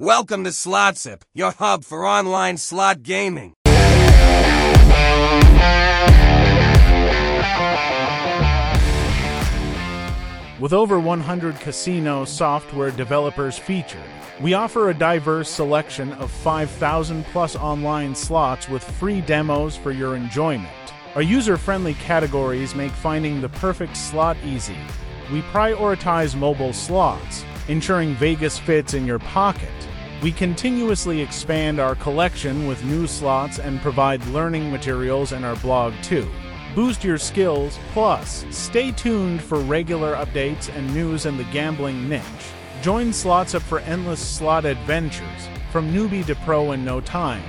Welcome to SlotsUp, your hub for online slot gaming. With over 100 casino software developers featured, we offer a diverse selection of 5,000 plus online slots with free demos for your enjoyment. Our user friendly categories make finding the perfect slot easy. We prioritize mobile slots, ensuring Vegas fits in your pocket. We continuously expand our collection with new slots and provide learning materials in our blog too. Boost your skills, plus, stay tuned for regular updates and news in the gambling niche. Join SlotsUp for endless slot adventures, from newbie to pro in no time.